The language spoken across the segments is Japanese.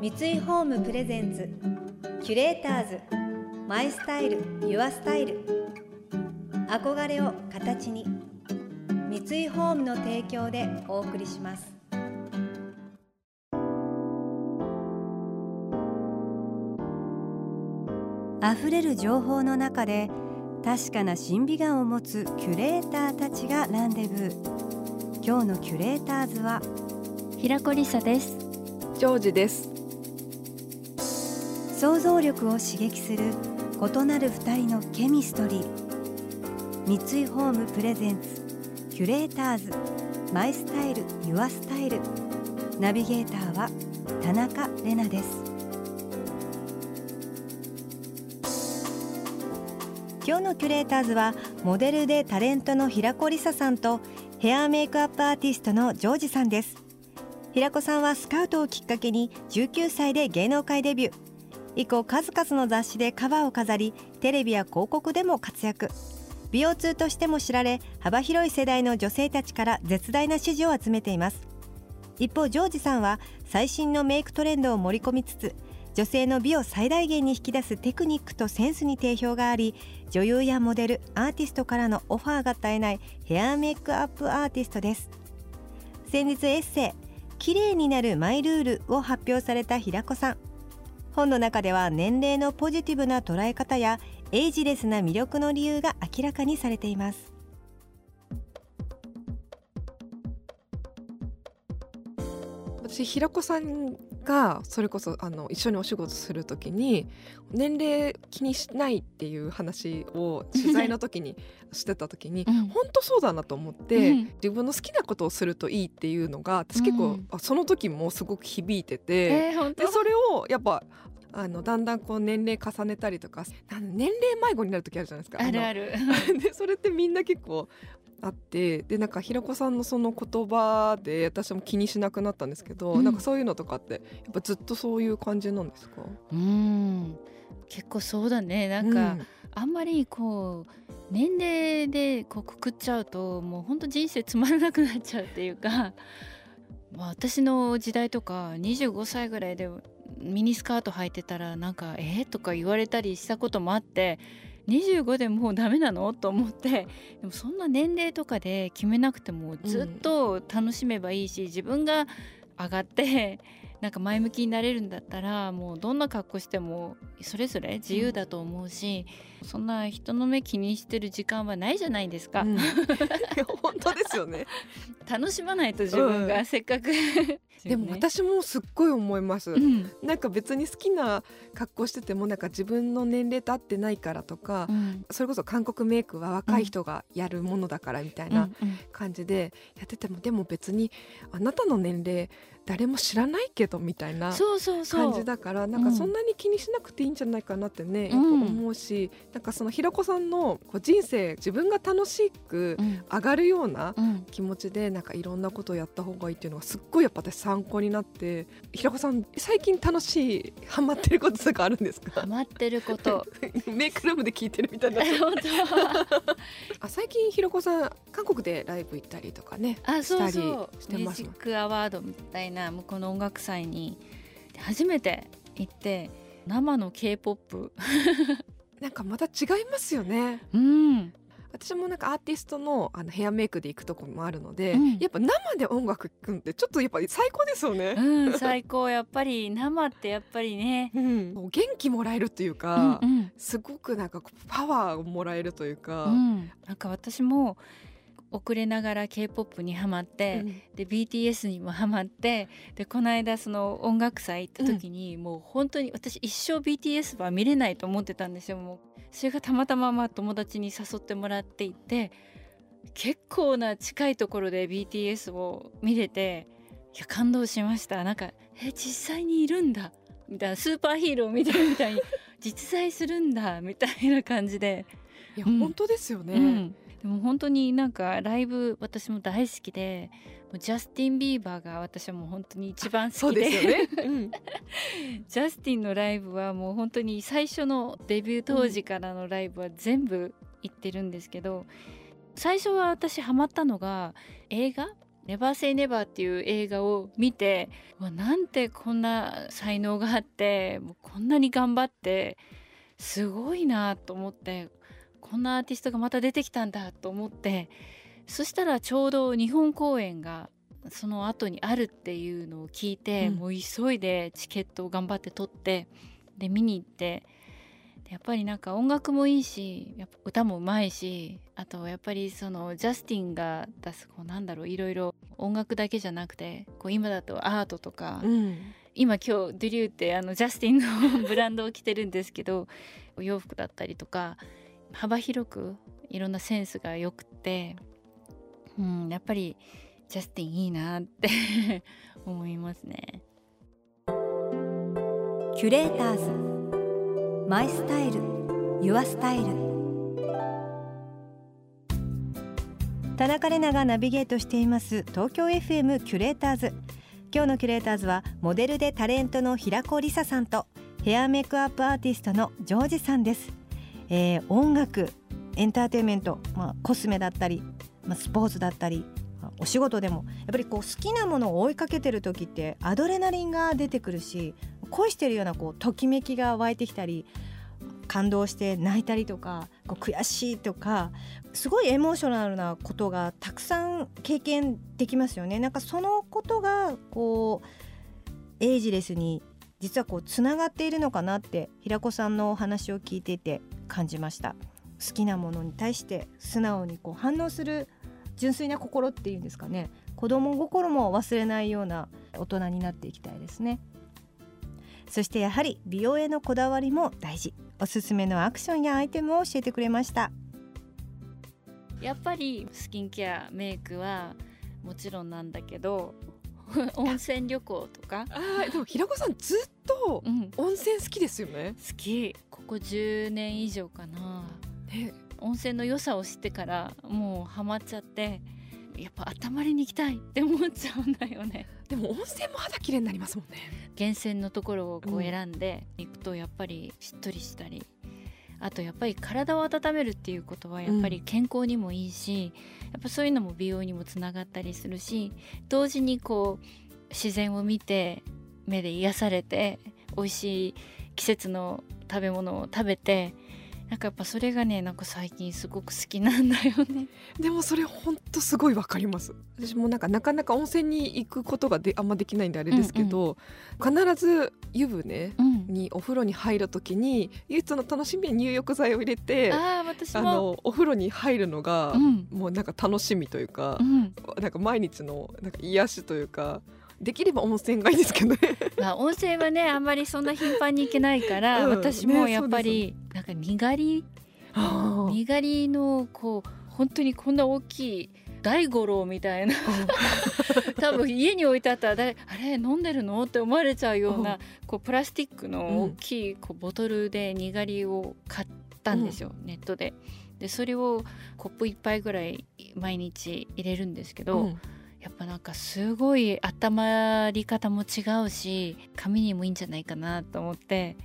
三井ホームプレゼンツキュレーターズマイスタイルユアスタイル。憧れを形に三井ホームの提供でお送りします。溢れる情報の中で確かな審美眼を持つキュレーターたちがランデブー。今日のキュレーターズは平子梨沙です。ジョージです想像力を刺激する異なる二人のケミストリー。三井ホームプレゼンツキュレーターズ。マイスタイルユアスタイル。ナビゲーターは田中れなです。今日のキュレーターズはモデルでタレントの平子梨沙さんとヘアメイクアップアーティストのジョージさんです。平子さんはスカウトをきっかけに19歳で芸能界デビュー。以降数々の雑誌でカバーを飾りテレビや広告でも活躍。美容通としても知られ幅広い世代の女性たちから絶大な支持を集めています。一方ジョージさんは最新のメイクトレンドを盛り込みつつ女性の美を最大限に引き出すテクニックとセンスに定評があり女優やモデルアーティストからのオファーが絶えないヘアメイクアップアーティストです。先日エッセイ「綺麗になるマイルール」を発表された平子さん。本の中では年齢のポジティブな捉え方やエイジレスな魅力の理由が明らかにされています。私平子さんがそれこそあの一緒にお仕事する時に年齢気にしないっていう話を取材の時に してた時に、うん、本当そうだなと思って、うん、自分の好きなことをするといいっていうのが私結構、うん、その時もすごく響いてて、えー、でそれをやっぱあのだんだんこう年齢重ねたりとか年齢迷子になる時あるじゃないですか。あるある。でそれってみんな結構あってでなんか平子さんのその言葉で私も気にしなくなったんですけど、うん、なんかそういうのとかってやっぱずっとそういう感じなんですか？うん。結構そうだね。なんか、うん、あんまりこう年齢でこうくくっちゃうともう本当人生つまらなくなっちゃうっていうか、まあ、私の時代とか25歳ぐらいでミニスカート履いてたらなんか「えー?」とか言われたりしたこともあって25でもうダメなの？と思って。でもそんな年齢とかで決めなくてもずっと楽しめばいいし、自分が上がってなんか前向きになれるんだったらもうどんな格好してもそれぞれ自由だと思うし、うん、そんな人の目気にしてる時間はないじゃないですか。うん、本当ですよね。楽しまないと自分がせっかく。でも私もすっごい思います、うん、なんか別に好きな格好しててもなんか自分の年齢と合ってないからとか、うん、それこそ韓国メイクは若い人がやるものだからみたいな感じでやってても、でも別にあなたの年齢誰も知らないけどみたいな感じだからなんかそんなに気にしなくていいんじゃないかなってね、やっぱ思うし、なんかその平子さんのこう人生自分が楽しく上がるような気持ちでなんかいろんなことをやった方がいいっていうのがすっごいやっぱ私参考になって平子さん最近楽しいハマってることとかあるんですか？ハマってること。メイクルームで聞いてるみたいな あ最近平子さん韓国でライブ行ったりとかねあそうそう。ミュージックアワードみたいな向こうの音楽祭に初めて行って生の K-POP なんかまた違いますよね。うん。私もなんかアーティストのあのヘアメイクで行くとこもあるので、うん、やっぱ生で音楽聴くんってちょっとやっぱり最高ですよね。うん、最高。やっぱり生ってやっぱりね、うん、元気もらえるというか、うんうん、すごくなんかパワーをもらえるというか、うん、なんか私も遅れながら k p o p にはまって、うん、で BTS にもはまってでこの間その音楽祭行った時に、うん、もう本当に私一生 BTS は見れないと思ってたんですよ。もうそれがたまたまま友達に誘ってもらっていて結構な近いところで BTS を見れていや感動しました。なんかえ実際にいるんだ。みたいなスーパーヒーロー見てるみたいに実在するんだ。みたいな感じで。いや、うん、本当ですよね、うんでも本当になんかライブ私も大好きでもうジャスティン・ビーバーが私はもう本当に一番好きで。ね。うん、ジャスティンのライブはもう本当に最初のデビュー当時からのライブは全部行ってるんですけど、最初は私ハマったのが映画？ネバーセイネバーっていう映画を見てわなんてこんな才能があってもうこんなに頑張ってすごいなと思ってこんなアーティストがまた出てきたんだと思ってそしたらちょうど日本公演がその後にあるっていうのを聞いて、うん、もう急いでチケットを頑張って取ってで見に行ってやっぱりなんか音楽もいいしやっぱ歌もうまいしあとやっぱりそのジャスティンが出すこうなんだろういろいろ音楽だけじゃなくてこう今だとアートとか、うん、今今日ドゥリューってあのジャスティンの ブランドを着てるんですけどお洋服だったりとか幅広くいろんなセンスがよくて、うん、やっぱりジャスティンいいなって 思いますね。キュレーターズ。 My Style。Your Style。田中麗奈がナビゲートしています。東京 FM キュレーターズ。今日のキュレーターズはモデルでタレントの平子理沙さんとヘアメイクアップアーティストのジョージさんです、えー、音楽エンターテインメント、まあ、コスメだったり、まあ、スポーツだったりお仕事でもやっぱりこう好きなものを追いかけてる時ってアドレナリンが出てくるし恋してるようなこうときめきが湧いてきたり感動して泣いたりとかこう悔しいとかすごいエモーショナルなことがたくさん経験できますよね。なんかそのことがこうエイジレスに実はこうつながっているのかなって平子さんのお話を聞いていて感じました。好きなものに対して素直にこう反応する純粋な心っていうんですかね。子供心も忘れないような大人になっていきたいですね。そしてやはり美容へのこだわりも大事。おすすめのアクションやアイテムを教えてくれました。やっぱりスキンケアメイクはもちろんなんだけど 温泉旅行とか。あでも平子さんずっと温泉好きですよね、うん、好き。ここ10年以上かな、ね、温泉の良さを知ってからもうハマっちゃってやっぱ頭りに行きたいって思っちゃうんだよね。でも温泉も肌綺麗になりますもんね。源泉のところをこう選んでいくとやっぱりしっとりしたり、あとやっぱり体を温めるっていうことはやっぱり健康にもいいし、うん、やっぱそういうのも美容にもつながったりするし同時にこう自然を見て目で癒されて美味しい季節の食べ物を食べてなんかやっぱそれがねなんか最近すごく好きなんだよね。でもそれほんとすごいわかります。私もなんかなかなか温泉に行くことがであんまできないんであれですけど、うんうん、必ず湯船にお風呂に入る時に、唯一の楽しみは入浴剤を入れてあ私あのお風呂に入るのが、うん、もうなんか楽しみというか、うん、なんか毎日のなんか癒しというかできれば温泉がいいですけどね。まあ温泉はねあんまりそんな頻繁に行けないから、うん、私もやっぱり、ね、なんかにがり？にがりのこう本当にこんな大きい大五郎みたいな。多分家に置いてあったら誰？あれ飲んでるの？って思われちゃうようなこうプラスチックの大きいこうボトルでにがりを買ったんですよ、うん、ネットで。でそれをコップ1杯ぐらい毎日入れるんですけど、うんやっぱなんかすごい温まり方も違うし髪にもいいんじゃないかなと思って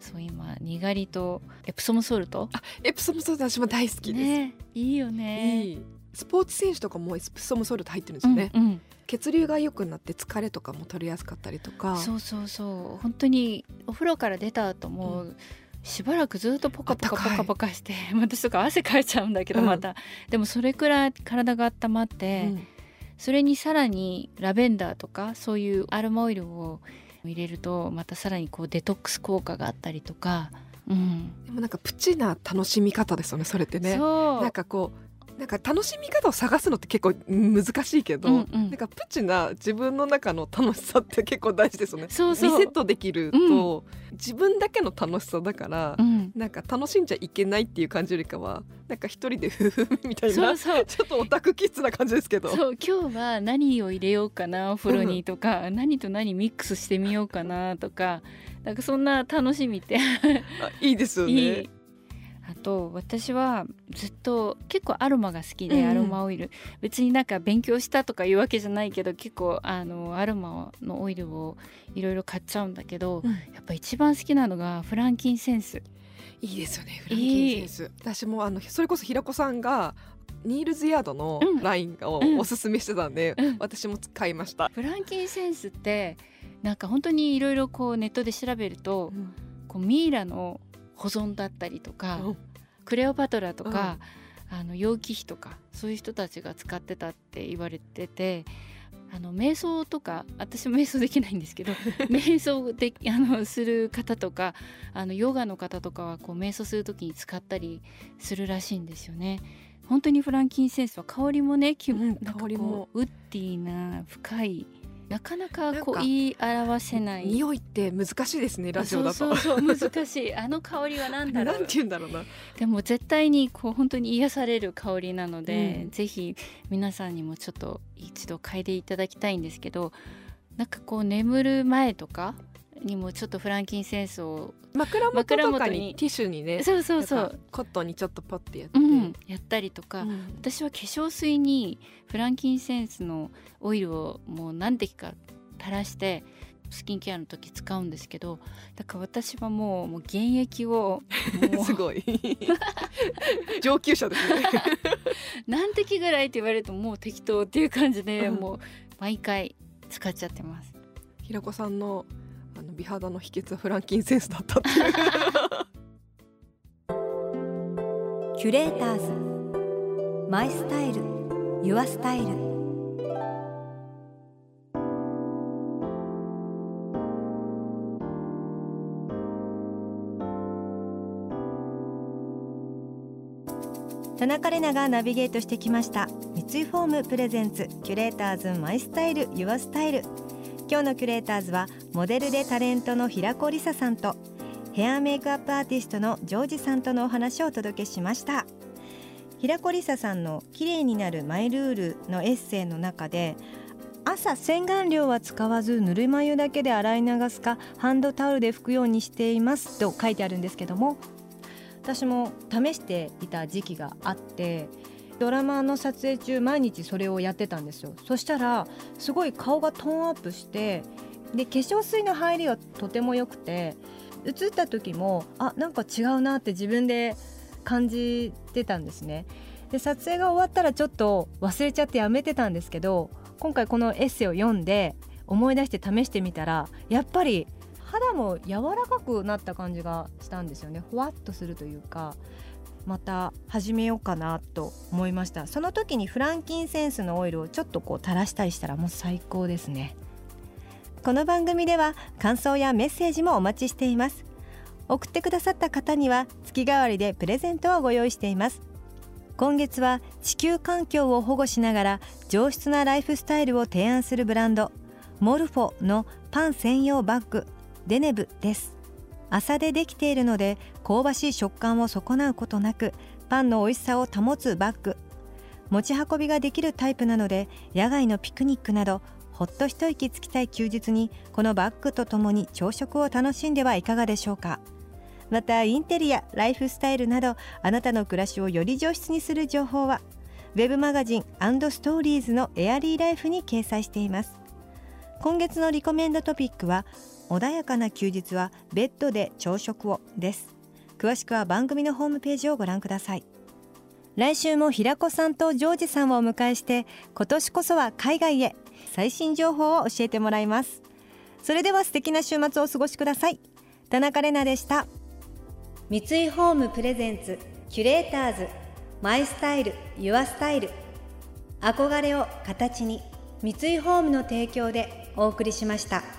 そう今にがりとエプソムソルトあエプソムソルト私も大好きです、ね、いいよね。いい。スポーツ選手とかもエプソムソルト入ってるんですよね、うんうん、血流が良くなって疲れとかも取りやすかったりとか。そうそうそう。本当にお風呂から出た後も、うん。しばらくずっとポカポカポカポカして私とか汗かいちゃうんだけどまた、うん、でもそれくらい体が温まって、うん、それにさらにラベンダーとかそういうアロマオイルを入れるとまたさらにこうデトックス効果があったりとか、うん、でもなんかプチな楽しみ方ですよねそれってね。なんかこうなんか楽しみ方を探すのって結構難しいけど、うんうん、なんかプチな自分の中の楽しさって結構大事ですよね。そうそう。リセットできると、うん、自分だけの楽しさだから、うん、なんか楽しんじゃいけないっていう感じよりかはなんか一人でふふみたいなちょっとオタクキッズな感じですけど。そう今日は何を入れようかなお風呂にとか、うん、何と何ミックスしてみようかなとかなんかそんな楽しみって。いいですよね。いいあと私はずっと結構アロマが好きで、アロマオイル。別になんか勉強したとかいうわけじゃないけど結構あのアロマのオイルをいろいろ買っちゃうんだけど、うん、やっぱ一番好きなのがフランキンセンス。いいですよねフランキンセンス、私もあのそれこそ平子さんがニールズヤードのラインをおすすめしてたんで、うん。うん、私も使いました。フランキンセンスってなんか本当にいろいろこうネットで調べると、うん、こうミイラの保存だったりとか、クレオパトラとか、あの楊貴妃とかそういう人たちが使ってたって言われててあの瞑想とか私も瞑想できないんですけど 瞑想であのする方とかあのヨガの方とかはこう瞑想する時に使ったりするらしいんですよね。本当にフランキンセンスは香りもね、うん、香りも。ウッディな深いなかなかこう言い表せない。匂いって難しいですねラジオだと。そうそう難しい。あの香りは何だろう。なんて言うんだろうな。でも絶対にこう本当に癒される香りなので、うん、ぜひ皆さんにもちょっと一度嗅いでいただきたいんですけどなんかこう眠る前とかにもちょっとフランキンセンスを枕元とかにティッシュにねそうそうそう。コットンにちょっとポッてやって、うん、やったりとか、うん、私は化粧水にフランキンセンスのオイルをもう何滴か垂らしてスキンケアの時使うんですけどだから私はもうもう現役を すごい。上級者ですね。何滴ぐらいって言われるともう適当っていう感じで、うん、もう毎回使っちゃってます。平子さんのあの美肌の秘訣はフランキンセンスだったっていう。キュレーターズ。マイスタイル。ユアスタイル。田中れながナビゲートしてきました。三井ホーム presents。キュレーターズ My Style。Your Style。今日のキュレーターズはモデルでタレントの平子理沙さんとヘアメイクアップアーティストのジョージさんとのお話をお届けしました。平子理沙さんの綺麗になるマイルールのエッセイの中で朝洗顔料は使わずぬるま湯だけで洗い流すかハンドタオルで拭くようにしていますと書いてあるんですけども私も試していた時期があってドラマの撮影中毎日それをやってたんですよ。そしたらすごい顔がトーンアップしてで化粧水の入りはとても良くて映った時もあなんか違うなって自分で感じてたんですね。で撮影が終わったらちょっと忘れちゃってやめてたんですけど今回このエッセイを読んで思い出して試してみたらやっぱり肌も柔らかくなった感じがしたんですよね。ふわっとするというか。また始めようかなと思いました。その時にフランキンセンスのオイルをちょっとこう垂らしたりしたらもう最高ですね。この番組では感想やメッセージもお待ちしています。送ってくださった方には月替わりでプレゼントをご用意しています。今月は地球環境を保護しながら上質なライフスタイルを提案するブランドモルフォのパン専用バッグデネブです。麻でできているので香ばしい食感を損なうことなくパンの美味しさを保つバッグ。持ち運びができるタイプなので野外のピクニックなどほっと一息つきたい休日にこのバッグとともに朝食を楽しんではいかがでしょうか。またインテリアライフスタイルなどあなたの暮らしをより上質にする情報はウェブマガジンストーリーズのエアリーライフに掲載しています。今月のリコメンドトピックは穏やかな休日はベッドで朝食をです。詳しくは番組のホームページをご覧ください。来週も平子さんとジョージさんをお迎えして今年こそは海外へ最新情報を教えてもらいます。それでは素敵な週末をお過ごしください。田中れなでした。三井ホームプレゼンツキュレーターズマイスタイルユアスタイル。憧れを形に三井ホームの提供でお送りしました。